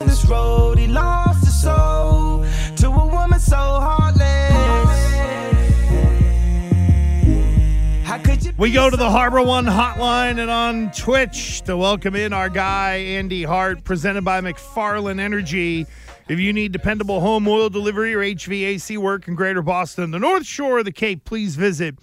This road, he lost his soul to a woman so heartless. We go to the Harbor One hotline and on Twitch to welcome in our guy, Andy Hart, presented by McFarland Energy. If you need dependable home oil delivery or HVAC work in Greater Boston, the North Shore of the Cape, please visit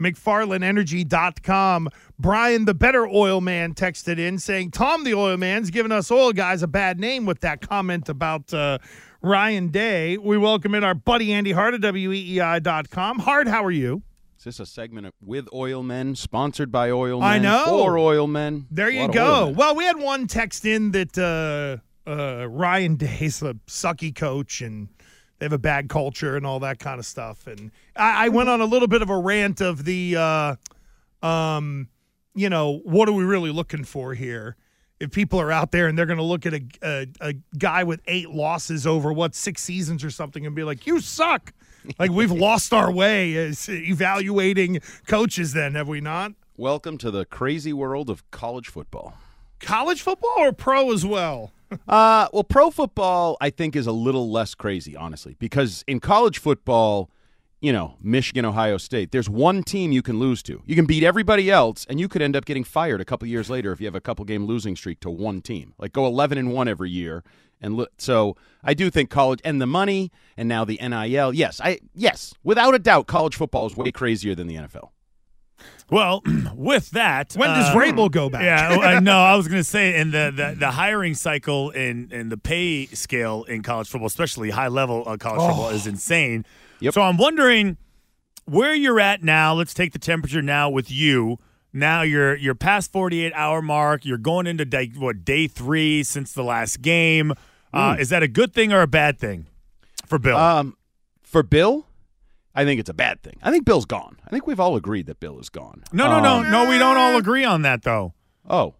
McFarlandEnergy.com. Brian, the better oil man, texted in saying, Tom, the oil man's giving us oil guys a bad name with that comment about uh, Ryan Day. We welcome in our buddy Andy Hart at WEEI.com. Hart, how are you? Is this a segment of, with oil men, sponsored by oil men? I know. For oil men. There you lot of oil go. Well, we had one text in that uh, uh, Ryan Day's a sucky coach and they have a bad culture and all that kind of stuff. And I, I went on a little bit of a rant of the, uh, um, you know, what are we really looking for here? If people are out there and they're going to look at a, a, a guy with eight losses over what six seasons or something and be like, "You suck," like we've lost our way as evaluating coaches. Then have we not? Welcome to the crazy world of college football. College football or pro as well? Uh, well, pro football, I think, is a little less crazy, honestly, because in college football, you know, Michigan, Ohio State, there's one team you can lose to. You can beat everybody else, and you could end up getting fired a couple years later if you have a couple game losing streak to one team. Like go 11 and 1 every year. And so I do think college and the money and now the NIL. Yes, I yes, without a doubt, college football is way crazier than the NFL. Well, with that, When does uh, Vrabel go back? Yeah, I know. I was going to say, in the, the the hiring cycle and and the pay scale in college football, especially high level uh, college football, is insane. Yep. So I'm wondering where you're at now. Let's take the temperature now with you. Now you're you're past 48 hour mark. You're going into day, what day three since the last game. Uh, Is that a good thing or a bad thing for Bill? Um, for Bill, I think it's a bad thing. I think Bill's gone. I think we've all agreed that Bill is gone. no, no, no, Um, no. We don't all agree on that though. Oh,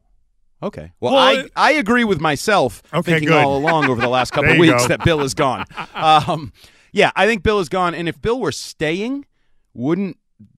okay. Well, Well, I, it- I agree with myself Okay, thinking good. all along over the last couple of weeks go. that Bill is gone. Um, yeah, I think Bill is gone. And if Bill were staying, wouldn't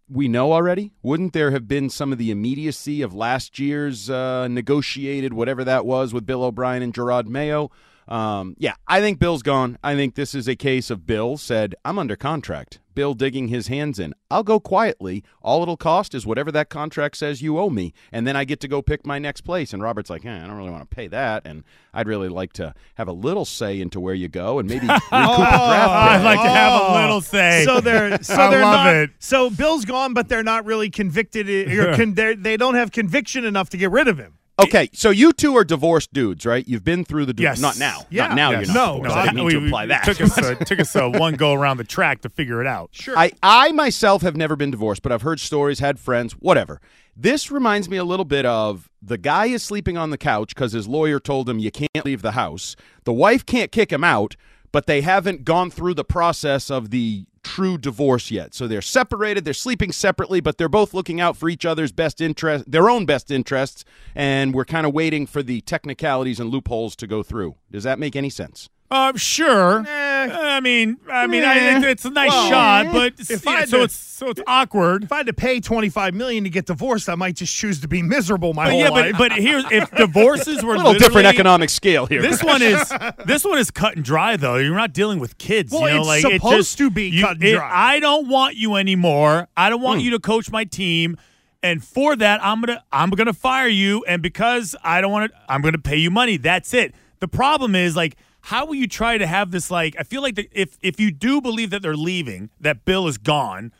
we know already? Wouldn't there have been some of the immediacy of last year's uh, negotiated whatever that was with Bill O'Brien and Jerod Mayo? Um, yeah, I think Bill's gone. I think this is a case of Bill said, I'm under contract. Bill digging his hands in. I'll go quietly. All it'll cost is whatever that contract says you owe me, and then I get to go pick my next place. And Robert's like, eh, I don't really want to pay that, and I'd really like to have a little say into where you go and maybe recoup a draft I'd like to have a little say. So they're so I they're love not. it. So Bill's gone, but they're not really convicted. Or con, they don't have conviction enough to get rid of him. Okay, so you two are divorced dudes, right? You've been through the divorce. Yes. Not now. Yeah. Not now Yes. you're not. No, divorced. no, I didn't mean we, to apply that. Took us, a, took us a one go around the track to figure it out. Sure. I, I myself have never been divorced, but I've heard stories, had friends, whatever. This reminds me a little bit of the guy is sleeping on the couch because his lawyer told him you can't leave the house. The wife can't kick him out, but they haven't gone through the process of the true divorce yet. So they're separated, they're sleeping separately, but they're both looking out for each other's best interest, their own best interests, and we're kind of waiting for the technicalities and loopholes to go through. Does that make any sense? Uh, sure. Eh. I mean, I mean, Eh. I, it's a nice Well, shot, but if yeah, I had so to- it's so it's awkward. if I had to pay twenty five million to get divorced, I might just choose to be miserable my But whole yeah, life. but but here's if divorces were A little different economic scale here. This one is this one is cut and dry though. You're not dealing with kids. Well, you know, it's like it supposed just- to be you- cut and it- dry. I don't want you anymore. I don't want you to coach my team. And for that, I'm gonna I'm gonna fire you. And because I don't want to, I'm gonna pay you money. That's it. The problem is like, how will you try to have this? Like, I feel like that if if you do believe that they're leaving, that Bill is gone,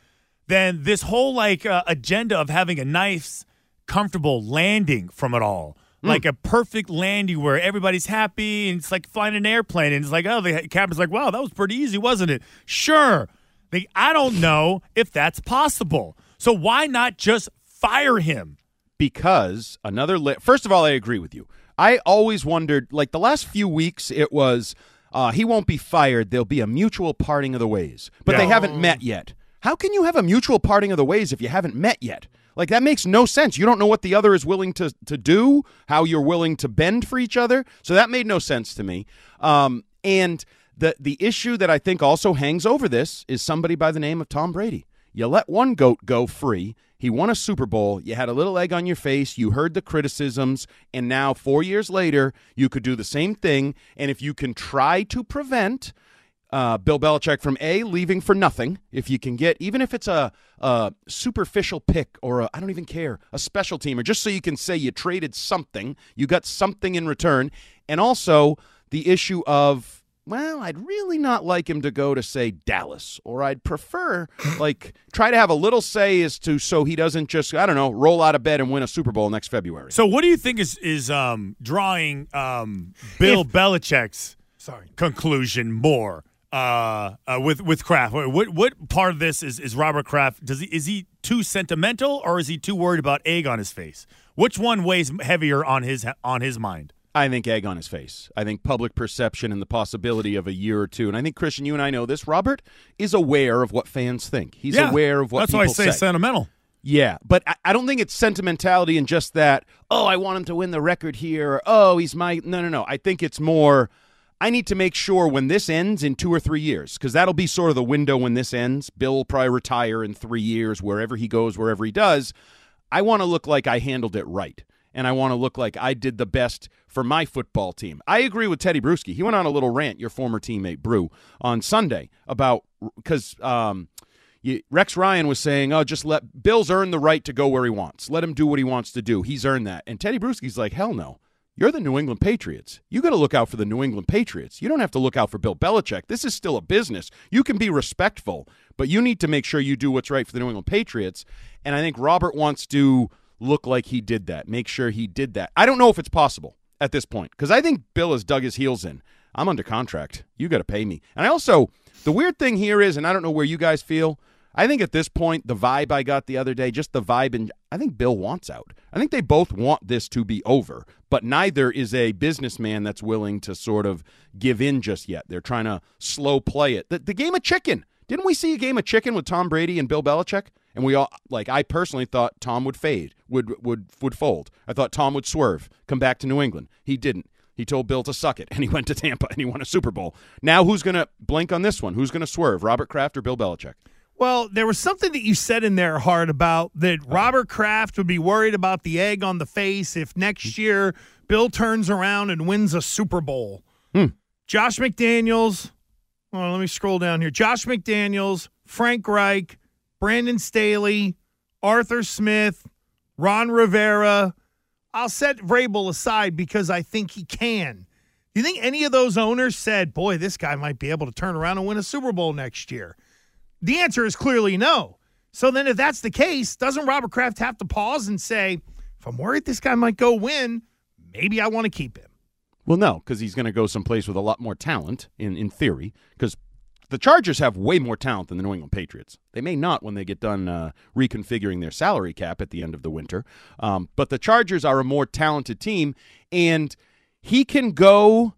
then this whole like uh, agenda of having a nice, comfortable landing from it all. Like a perfect landing where everybody's happy and it's like flying an airplane and it's like, oh, the captain's like, wow, that was pretty easy, wasn't it? Sure. Like, I don't know if that's possible. So why not just fire him? because another la- first of all i agree with you I always wondered, like the last few weeks, it was uh, he won't be fired. There'll be a mutual parting of the ways, but they haven't met yet. How can you have a mutual parting of the ways if you haven't met yet? Like that makes no sense. You don't know what the other is willing to to do, how you're willing to bend for each other. So that made no sense to me. Um, and the the issue that I think also hangs over this is somebody by the name of Tom Brady. You let one goat go free. He won a Super Bowl. You had a little egg on your face. You heard the criticisms. And now, four years later, you could do the same thing. And if you can try to prevent uh, Bill Belichick from A, leaving for nothing, if you can get, even if it's a, a superficial pick or I I don't even care, a special team, or just so you can say you traded something, you got something in return. And also the issue of, well, I'd really not like him to go to say Dallas, or I'd prefer like try to have a little say as to so he doesn't just I don't know roll out of bed and win a Super Bowl next February. So, what do you think is is um, drawing um, Bill Belichick's Sorry. conclusion more uh, uh, with with Kraft? What what part of this is is Robert Kraft? Does he is he too sentimental or is he too worried about egg on his face? Which one weighs heavier on his on his mind? I think egg on his face. I think public perception and the possibility of a year or two. And I think Christian, you and I know this. Robert is aware of what fans think. He's Yeah, aware of what That's why I say, say. sentimental. Yeah, but I, I don't think it's sentimentality and just that. Oh, I want him to win the record here. Or, oh, he's my no, no, no. I think it's more. I need to make sure when this ends in two or three years, because that'll be sort of the window when this ends. Bill will probably retire in three years, wherever he goes, wherever he does. I want to look like I handled it right. And I want to look like I did the best for my football team. I agree with Teddy Bruschi. He went on a little rant, your former teammate Brew, on Sunday about because um, Rex Ryan was saying, "Oh, just let Bill's earn the right to go where he wants. Let him do what he wants to do. He's earned that." And Teddy Bruschi's like, "Hell no." You're the New England Patriots. You got to look out for the New England Patriots. You don't have to look out for Bill Belichick. This is still a business. You can be respectful, but you need to make sure you do what's right for the New England Patriots. And I think Robert wants to look like he did that, make sure he did that. I don't know if it's possible at this point because I think Bill has dug his heels in. I'm under contract. You got to pay me. And I also, the weird thing here is, and I don't know where you guys feel, I think at this point, the vibe I got the other day, just the vibe, and I think Bill wants out. I think they both want this to be over, but neither is a businessman that's willing to sort of give in just yet. They're trying to slow play it. The, the game of chicken. Didn't we see a game of chicken with Tom Brady and Bill Belichick? And we all like I personally thought Tom would fade, would would would fold. I thought Tom would swerve, come back to New England. He didn't. He told Bill to suck it, and he went to Tampa and he won a Super Bowl. Now who's going to blink on this one? Who's going to swerve? Robert Kraft or Bill Belichick? Well, there was something that you said in there, Hart, about that uh-huh. Robert Kraft would be worried about the egg on the face if next hmm. year Bill turns around and wins a Super Bowl. Hmm. Josh McDaniels, well, let me scroll down here. Josh McDaniels, Frank Reich, Brandon Staley, Arthur Smith, Ron Rivera. I'll set Vrabel aside because I think he can. Do you think any of those owners said, boy, this guy might be able to turn around and win a Super Bowl next year? The answer is clearly no. So then, if that's the case, doesn't Robert Kraft have to pause and say, if I'm worried this guy might go win, maybe I want to keep him? Well, no, because he's going to go someplace with a lot more talent in in theory. Because the Chargers have way more talent than the New England Patriots. They may not when they get done uh, reconfiguring their salary cap at the end of the winter, um, but the Chargers are a more talented team, and he can go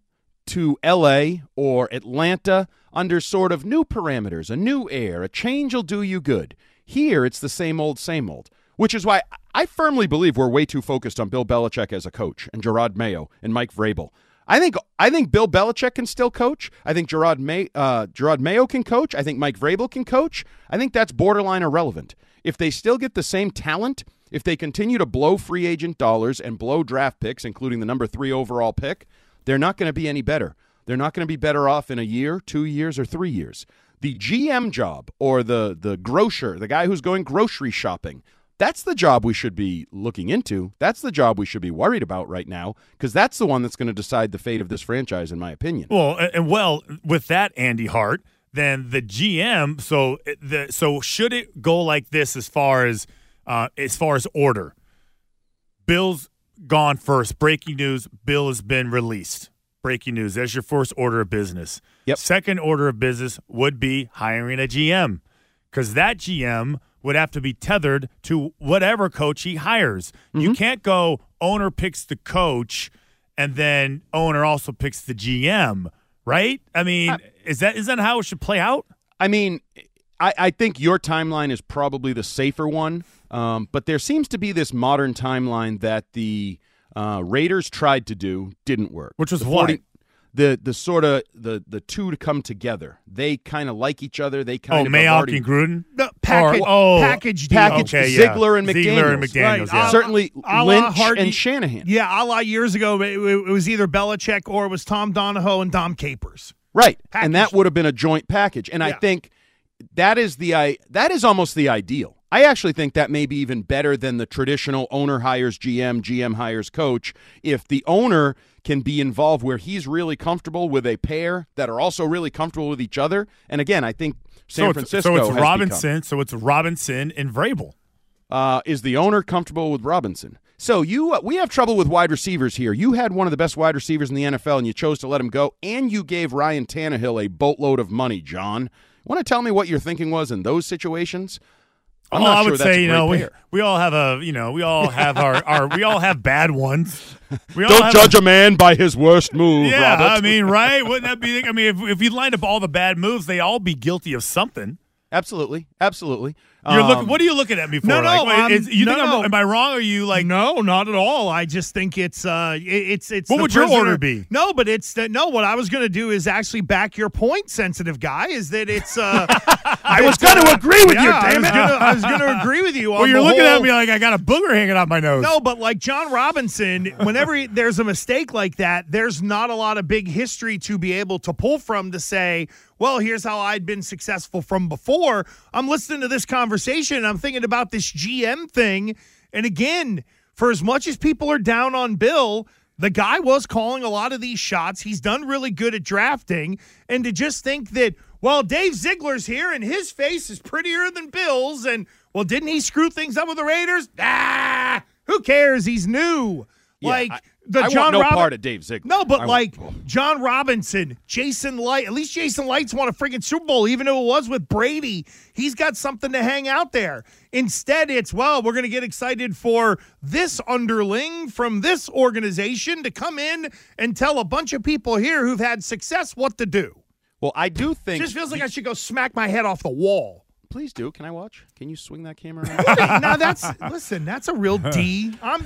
to L.A. or Atlanta under sort of new parameters, a new air. A change will do you good. Here, it's the same old, same old. Which is why I firmly believe we're way too focused on Bill Belichick as a coach and Jerod Mayo and Mike Vrabel. I think I think Bill Belichick can still coach. I think Jerod May uh, Jerod Mayo can coach. I think Mike Vrabel can coach. I think that's borderline irrelevant. If they still get the same talent, if they continue to blow free agent dollars and blow draft picks, including the number three overall pick, they're not going to be any better. They're not going to be better off in a year, two years, or three years. The GM job or the the grocer, the guy who's going grocery shopping, that's the job we should be looking into. That's the job we should be worried about right now because that's the one that's going to decide the fate of this franchise, in my opinion. Well, and, well, with that, Andy Hart, then the GM. So the so should it go like this as far as uh, as far as order? Bill's gone first. Breaking news: Bill has been released. Breaking news. That's your first order of business. Yep. Second order of business would be hiring a GM because that GM would have to be tethered to whatever coach he hires. You can't go owner picks the coach and then owner also picks the GM, right? I mean, is that is that how it should play out? I mean, I, I think your timeline is probably the safer one, um, but there seems to be this modern timeline that the uh, Raiders tried to do didn't work. Which was the what? The the sort of the the two to come together. They kind of like each other. They Oh, kind of have Mayock already- and Gruden. No, package, Or- oh, package deal. package Okay, yeah. Ziegler and Ziegler and McDaniels. McDaniels, Right. yeah. Certainly a la Lynch Hardy- and Shanahan. Yeah, a lot years ago, it, it was either Belichick or it was Tom Donahoe and Dom Capers. Right. Package. And that would have been a joint package. And I think that is the I that is almost the ideal. I actually think that may be even better than the traditional owner hires GM, GM hires coach. If the owner can be involved where he's really comfortable with a pair that are also really comfortable with each other. And again, I think San so it's, Francisco so it's Robinson. So it's Robinson and Vrabel. uh, is the owner comfortable with Robinson? So you, uh, we have trouble with wide receivers here. You had one of the best wide receivers in the NFL, and you chose to let him go, and you gave Ryan Tannehill a boatload of money. Jon, want to tell me what your thinking was in those situations? I'm oh, not I would that's say, you know, we, pair. we all have a, you know, we all have our, our we all have bad ones. We Don't have judge a man by his worst move, Yeah, Robert. I mean, right? Wouldn't that be? I mean, if if you lined up all the bad moves, they all be guilty of something. absolutely, absolutely. You're Um, looking. What are you looking at me for? no, no, um, is- you no, think no. I'm, am I wrong? Are you like? no, not at all. I just think it's uh, it- it's it's. What would your order be? No, but it's the, no. What I was going to do is actually back your point, sensitive guy. Is that it's uh, I was going to agree with you, yeah, I damn was it. I was going to agree with you. Well, you're looking whole- at me like I got a booger hanging out my nose. No, but like Jon Robinson, whenever he- there's a mistake like that, there's not a lot of big history to be able to pull from to say, well, here's how I'd been successful from before. I'm listening to this conversation and I'm thinking about this GM thing. And again, for as much as people are down on Bill, the guy was calling a lot of these shots. He's done really good at drafting. And to just think that, well, Dave Ziegler's here and his face is prettier than Bill's. And, well, didn't he screw things up with the Raiders? Ah, who cares? He's new. Yeah, like I- the I John no Robin- part of Dave Ziegler. No, but I like want- Jon Robinson, Jason Licht, at least Jason Licht's won a freaking Super Bowl, even though it was with Brady. He's got something to hang out there. Instead, it's, well, we're going to get excited for this underling from this organization to come in and tell a bunch of people here who've had success what to do. Well, I do think. It just feels like I should go smack my head off the wall. Please do. Can I watch? Can you swing that camera around? now that's listen, that's a real D. I'm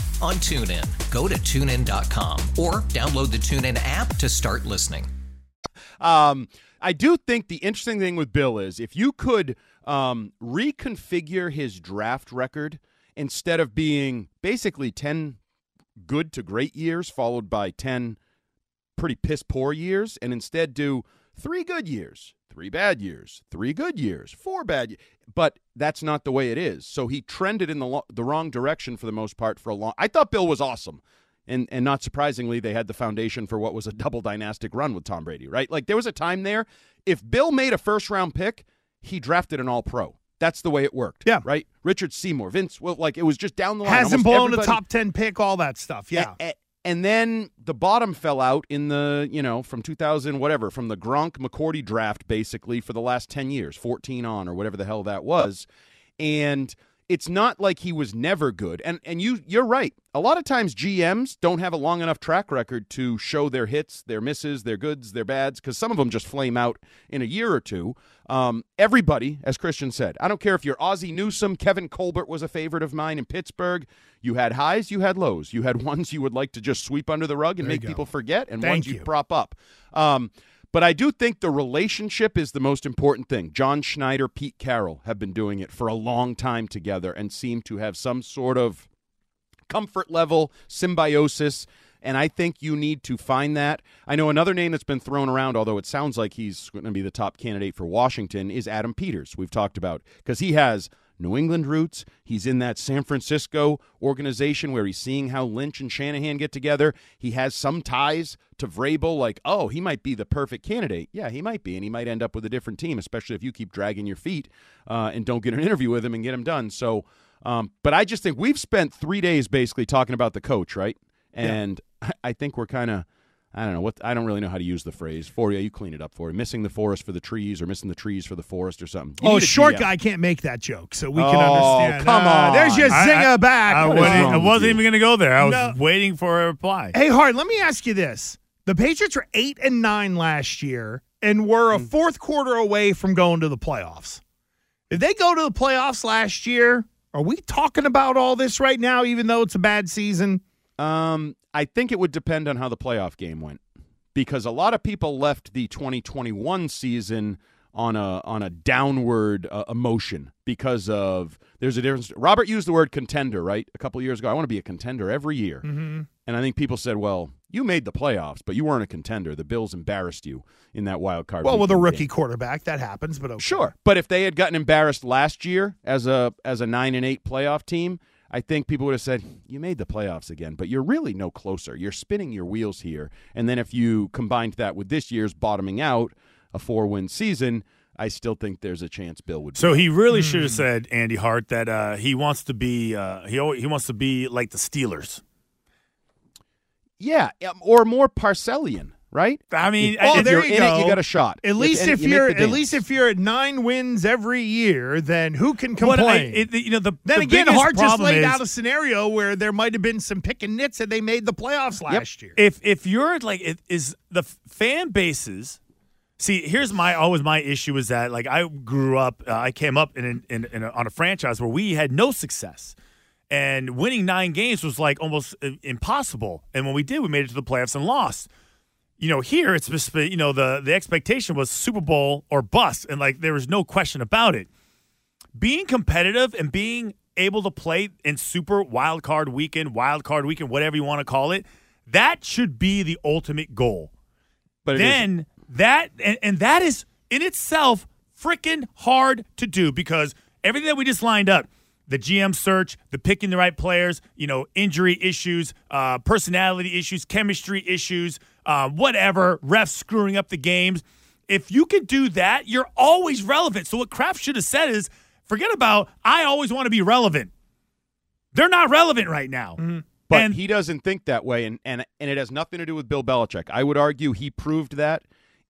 on TuneIn. Go to tunein.com or download the TuneIn app to start listening. Um, I do think the interesting thing with Bill is if you could um, reconfigure his draft record instead of being basically 10 good to great years followed by 10 pretty piss poor years and instead do three good years, three bad years, three good years, four bad years. But that's not the way it is. So he trended in the lo- the wrong direction for the most part for a long. I thought Bill was awesome. And and not surprisingly, they had the foundation for what was a double dynastic run with Tom Brady, right? Like there was a time there. If Bill made a first round pick, he drafted an all pro. That's the way it worked. Yeah. Right? Richard Seymour, Vince, well, like it was just down the line. Hasn't blown a top 10 pick, all that stuff. Yeah. a- a- and then the bottom fell out in the, you know, from 2000, whatever, from the Gronk McCourty draft, basically, for the last 10 years, 14 on, or whatever the hell that was. And it's not like he was never good. And and you you're right. A lot of times GMs don't have a long enough track record to show their hits, their misses, their goods, their bads, because some of them just flame out in a year or two. Um, everybody, as Christian said, I don't care if you're Ozzie Newsome, Kevin Colbert was a favorite of mine in Pittsburgh. You had highs, you had lows. You had ones you would like to just sweep under the rug and There make people forget, and Thank ones you you. prop up. Um, but I do think the relationship is the most important thing. John Schneider, Pete Carroll have been doing it for a long time together and seem to have some sort of comfort level, symbiosis. And I think you need to find that. I know another name that's been thrown around, although it sounds like he's going to be the top candidate for Washington, is Adam Peters. We've talked about because he has New England roots. He's in that San Francisco organization where he's seeing how Lynch and Shanahan get together. He has some ties to Vrabel, like, oh, he might be the perfect candidate. Yeah, he might be, and he might end up with a different team, especially if you keep dragging your feet uh, and don't get an interview with him and get him done. So, um, but I just think we've spent three days basically talking about the coach, right? And I- I think we're kind of. I don't know what I don't really know how to use the phrase. For you, you clean it up for you. Missing the forest for the trees, or missing the trees for the forest, or something. You Oh, a short guy can't make that joke, so we can Oh, understand. come Uh, on. There's your zinger I- back. I, What is wasn't, I wasn't even going to go there. I was No. waiting for a reply. Hey, Hart, let me ask you this. The Patriots were 8 and 9 last year and were a Hmm. fourth quarter away from going to the playoffs. If they go to the playoffs last year, are we talking about all this right now, even though it's a bad season? Um, I think it would depend on how the playoff game went, because a lot of people left the 2021 season on a on a downward uh, emotion because of there's a difference. Robert used the word contender right a couple years ago. I want to be a contender every year, Mm-hmm. and I think people said, "Well, you made the playoffs, but you weren't a contender. The Bills embarrassed you in that wild card." Well, with a rookie game." quarterback, that happens, but okay. Sure, but if they had gotten embarrassed last year as a as a nine and eight playoff team, I think people would have said you made the playoffs again, but you're really no closer. You're spinning your wheels here. And then if you combined that with this year's bottoming out, a four win season, I still think there's a chance Bill would. So he really should Hmm. have said Andy Hart that uh, he wants to be uh, he al- he wants to be like the Steelers. yeah, um, or more Parcellian, right? I mean, Oh, if there you go. it, you got a shot. At least if you make you're at least if you're at nine wins every year, then who can what I- complain? it- you know the then the again, Hart just laid is, out a scenario where there might have been some pick and nits and they made the playoffs last year. if if you're like it is the fan bases see here's my always my issue is that like i grew up uh, i came up in, in, in a, on a franchise where we had no success and winning nine games was like almost uh, impossible and when we did we made it to the playoffs and lost you know here it's just you know the the expectation was super bowl or bust and like there was no question about it. Being competitive and being able to play in super wild card weekend wild card weekend whatever you want to call it that should be the ultimate goal. But then that and, and that is in itself freaking hard to do because everything that we just lined up the GM search, the picking the right players, you know, injury issues, uh, personality issues, chemistry issues, uh, whatever, refs screwing up the games. If you can do that, you're always relevant. So what Kraft should have said is, forget about I always want to be relevant. They're not relevant right now. But and he doesn't think that way, and, and and it has nothing to do with Bill Belichick. I would argue he proved that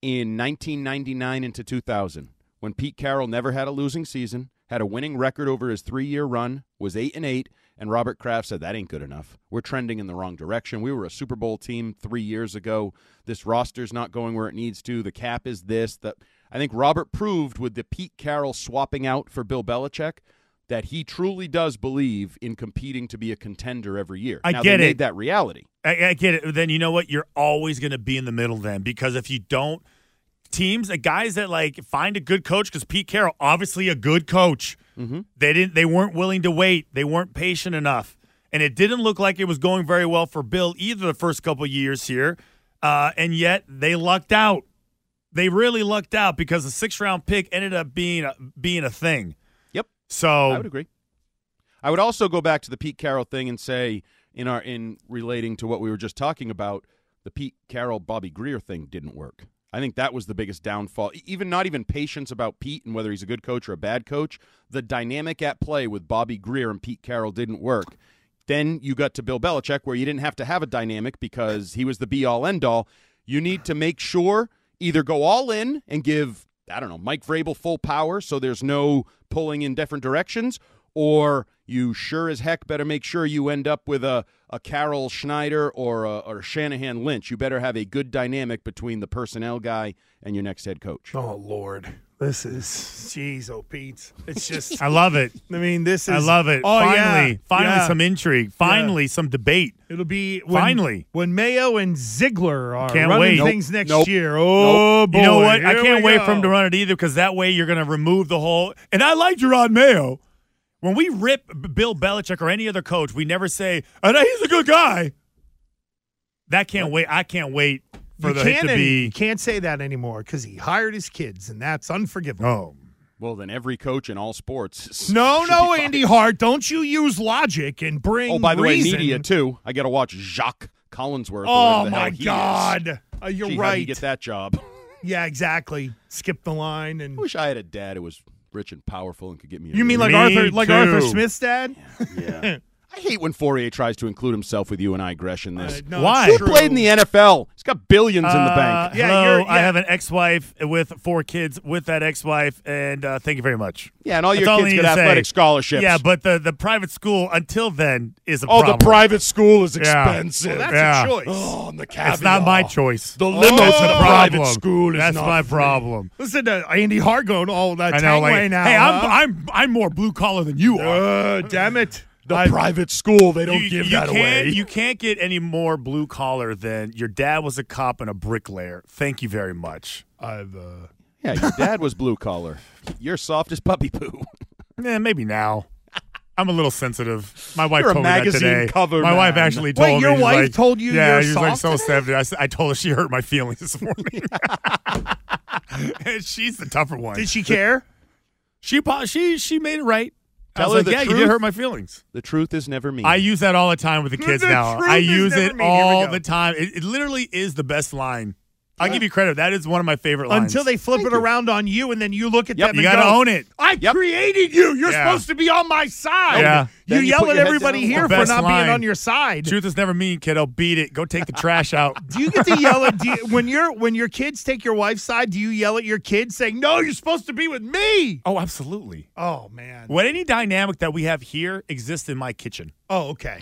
in 1999 into 2000, when Pete Carroll never had a losing season, had a winning record over his three-year run, was eight and eight, and Robert Kraft said that ain't good enough. We're trending in the wrong direction. We were a Super Bowl team three years ago. This roster's not going where it needs to. The cap is this. That I think Robert proved with the Pete Carroll swapping out for Bill Belichick that he truly does believe in competing to be a contender every year. I now, get they it. Made that reality. I, I get it. Then you know what? You're always going to be in the middle then because if you don't, teams, the guys that like find a good coach, because Pete Carroll, obviously a good coach, they didn't, they weren't willing to wait, they weren't patient enough, and it didn't look like it was going very well for Bill either the first couple years here, uh, and yet they lucked out. They really lucked out because the sixth round pick ended up being a, being a thing. Yep. So I would agree. I would also go back to the Pete Carroll thing and say, in our in relating to what we were just talking about, the Pete Carroll Bobby Grier thing didn't work. I think that was the biggest downfall. Even not even patience about Pete and whether he's a good coach or a bad coach. The dynamic at play with Bobby Grier and Pete Carroll didn't work. Then you got to Bill Belichick, where you didn't have to have a dynamic because he was the be all end all. You need to make sure either go all in and give I don't know Mike Vrabel full power, so there's no pulling in different directions, or you sure as heck better make sure you end up with a, a Carroll Schneider or a, or Shanahan Lynch. You better have a good dynamic between the personnel guy and your next head coach. Oh Lord, this is jeez, oh Pete. It's just. I love it. I mean, this is. I love it. Oh finally, yeah, finally, yeah. some intrigue. Finally, some debate. It'll be when, Finally. when Mayo and Ziegler are Can't running wait. Nope. things next Nope. year. Oh boy, you know what? I can't wait go. for him to run it either because that way you're going to remove the whole. And I like Jerod Mayo. When we rip Bill Belichick or any other coach, we never say, "Oh, no, he's a good guy." That can't wait. I can't wait for You the can't, to be. you can't say that anymore because he hired his kids, and that's unforgivable. Oh, Well, then every coach in all sports. No, no. Andy Hart. Don't you use logic and bring. Oh, by the reason. way, media too. I got to watch Jac Collinsworth. Oh my hell he is. God, uh, you're Gee, right. How'd he get that job? Yeah, exactly. Skip the line and. I wish I had a dad who was rich and powerful and could get me. a You mean like Me Arthur, like too. Arthur Smith's dad? Yeah. I hate when Fauria tries to include himself with you and I, Gresh, in this. Uh, no, Why? it's Who played in the NFL? He's got billions in the Uh, bank. Yeah, hello, you're- I have an ex-wife with four kids with that ex-wife, and uh, thank you very much. Yeah, and all That's your all I kids need get to say. athletic scholarships. Yeah, but the, the private school until then is a problem. oh, problem. the private school is Yeah. expensive. That's Yeah. a choice. oh, and the caviar. It's not my choice. The limo That's to the the private problem. school is That's not my free. problem. Listen to Andy Hart going all that I know, Tangway like, now. hey, huh? I'm I'm I'm more blue collar than you are. Uh, damn it. The I- private school, they don't you, give you that away. You can't get any more blue collar than your dad was a cop and a bricklayer. Thank you very much. I've, uh, yeah, your dad was blue collar. You're soft as puppy poo. Yeah, maybe now. I'm a little sensitive. My wife You're a told me that today. cover My wife actually told me. Wait, me. your wife like- told you Yeah, you're she was like soft so today? seventy. I, s- I told her she hurt my feelings this morning. and she's the tougher one. did she care? She po- she she made it right. I Tell was her like, the yeah, you did hurt my feelings. The truth is never mean. I use that all the time with the kids The now. truth I use it. All the time. It, it literally is the best line. I'll give you credit. That is one of my favorite lines. Until they flip it around on you, and then you look at Yep, them you and got to go, own it. I Yep. created you. You're Yeah. supposed to be on my side. Yeah. You Then you yell put at everybody here for not line. being on your side. Truth is never mean, kiddo. Beat it. Go take the trash out. Do you get to yell at do you, when you're when your kids take your wife's side? Do you yell at your kids saying, "No, you're supposed to be with me"? Oh, absolutely. Oh man. What any dynamic that we have here exists in my kitchen. Oh, okay.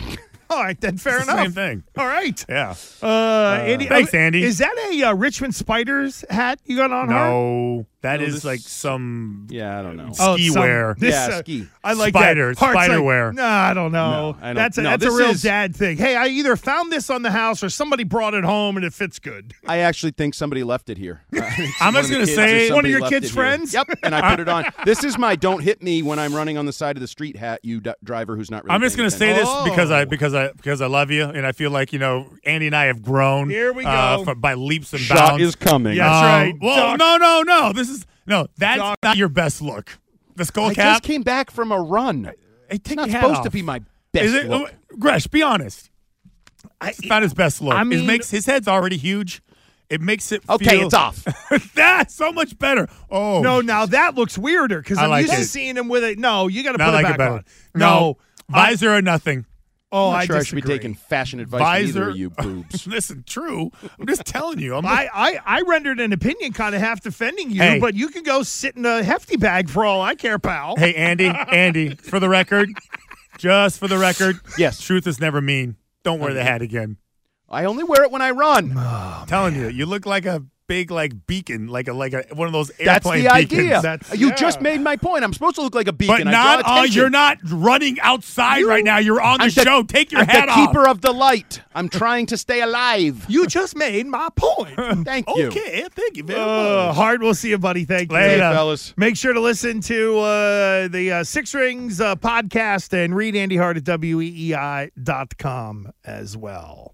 All right, then fair enough. Same thing. All right. Yeah. Uh, Andy, thanks, uh, Andy. Is that a uh, Richmond Spiders hat you got on? No, that No, is this- like some yeah, I don't know. Oh, ski some- wear. This, Yeah, uh, ski. I like Spider- that. Hart's spider like, wear. No, I don't know. No, I don't- that's a, no, that's a real is- dad thing. Hey, I either found this on the house or somebody brought it home and it fits good. I actually think somebody left it here. I think I'm just gonna say- One of your kids' it here. friends? Yep, and I put it on. This is my "Don't hit me when I'm running on the side of the street" hat. You d- driver who's not really. I'm just gonna say this Oh. because I because I because I love you and I feel like you know Andy and I have grown. Here we uh, go. for- by leaps and Shot bounds. is coming. Yeah. That's right. Well, no, no, no. This is no. That's Doc. not your best look. The skull I cap. just came back from a run. Hey, It's not your hat supposed to be my best Is it? look. Gresh, be honest. I, It's not his best look. I it makes his head's already huge. It makes it Okay, feel- it's off. That's so much better. Oh no, now that looks weirder because I I'm like used to seeing him with it. No, you got to put like it it back better. on. No, visor or nothing. Oh, I sure I should be taking fashion advice from either you boobs. Listen, true. I'm just telling you. I'm I, I, I rendered an opinion kind of half defending you, Hey. but you can go sit in a hefty bag for all I care, pal. Hey, Andy, Andy, for the record, just for the record, Yes. truth is never mean. Don't wear the hat again. I only wear it when I run. I'm telling oh, you, you look like a big like beacon, like a like a one of those airplane. That's the beacons. idea. That's- you yeah. just made my point. I'm supposed to look like a beacon. But not draw on. You're not running outside right now. You're on the, the- show. Take your I'm hat the off. keeper of the light. I'm trying to stay alive. You just made my point. Thank you. Okay, thank you very Uh, much. Hart. We'll see you, buddy. Thank you. Later. Hey, fellas. Make sure to listen to uh, the uh, Six Rings uh, podcast and read Andy Hart at weei.com as well.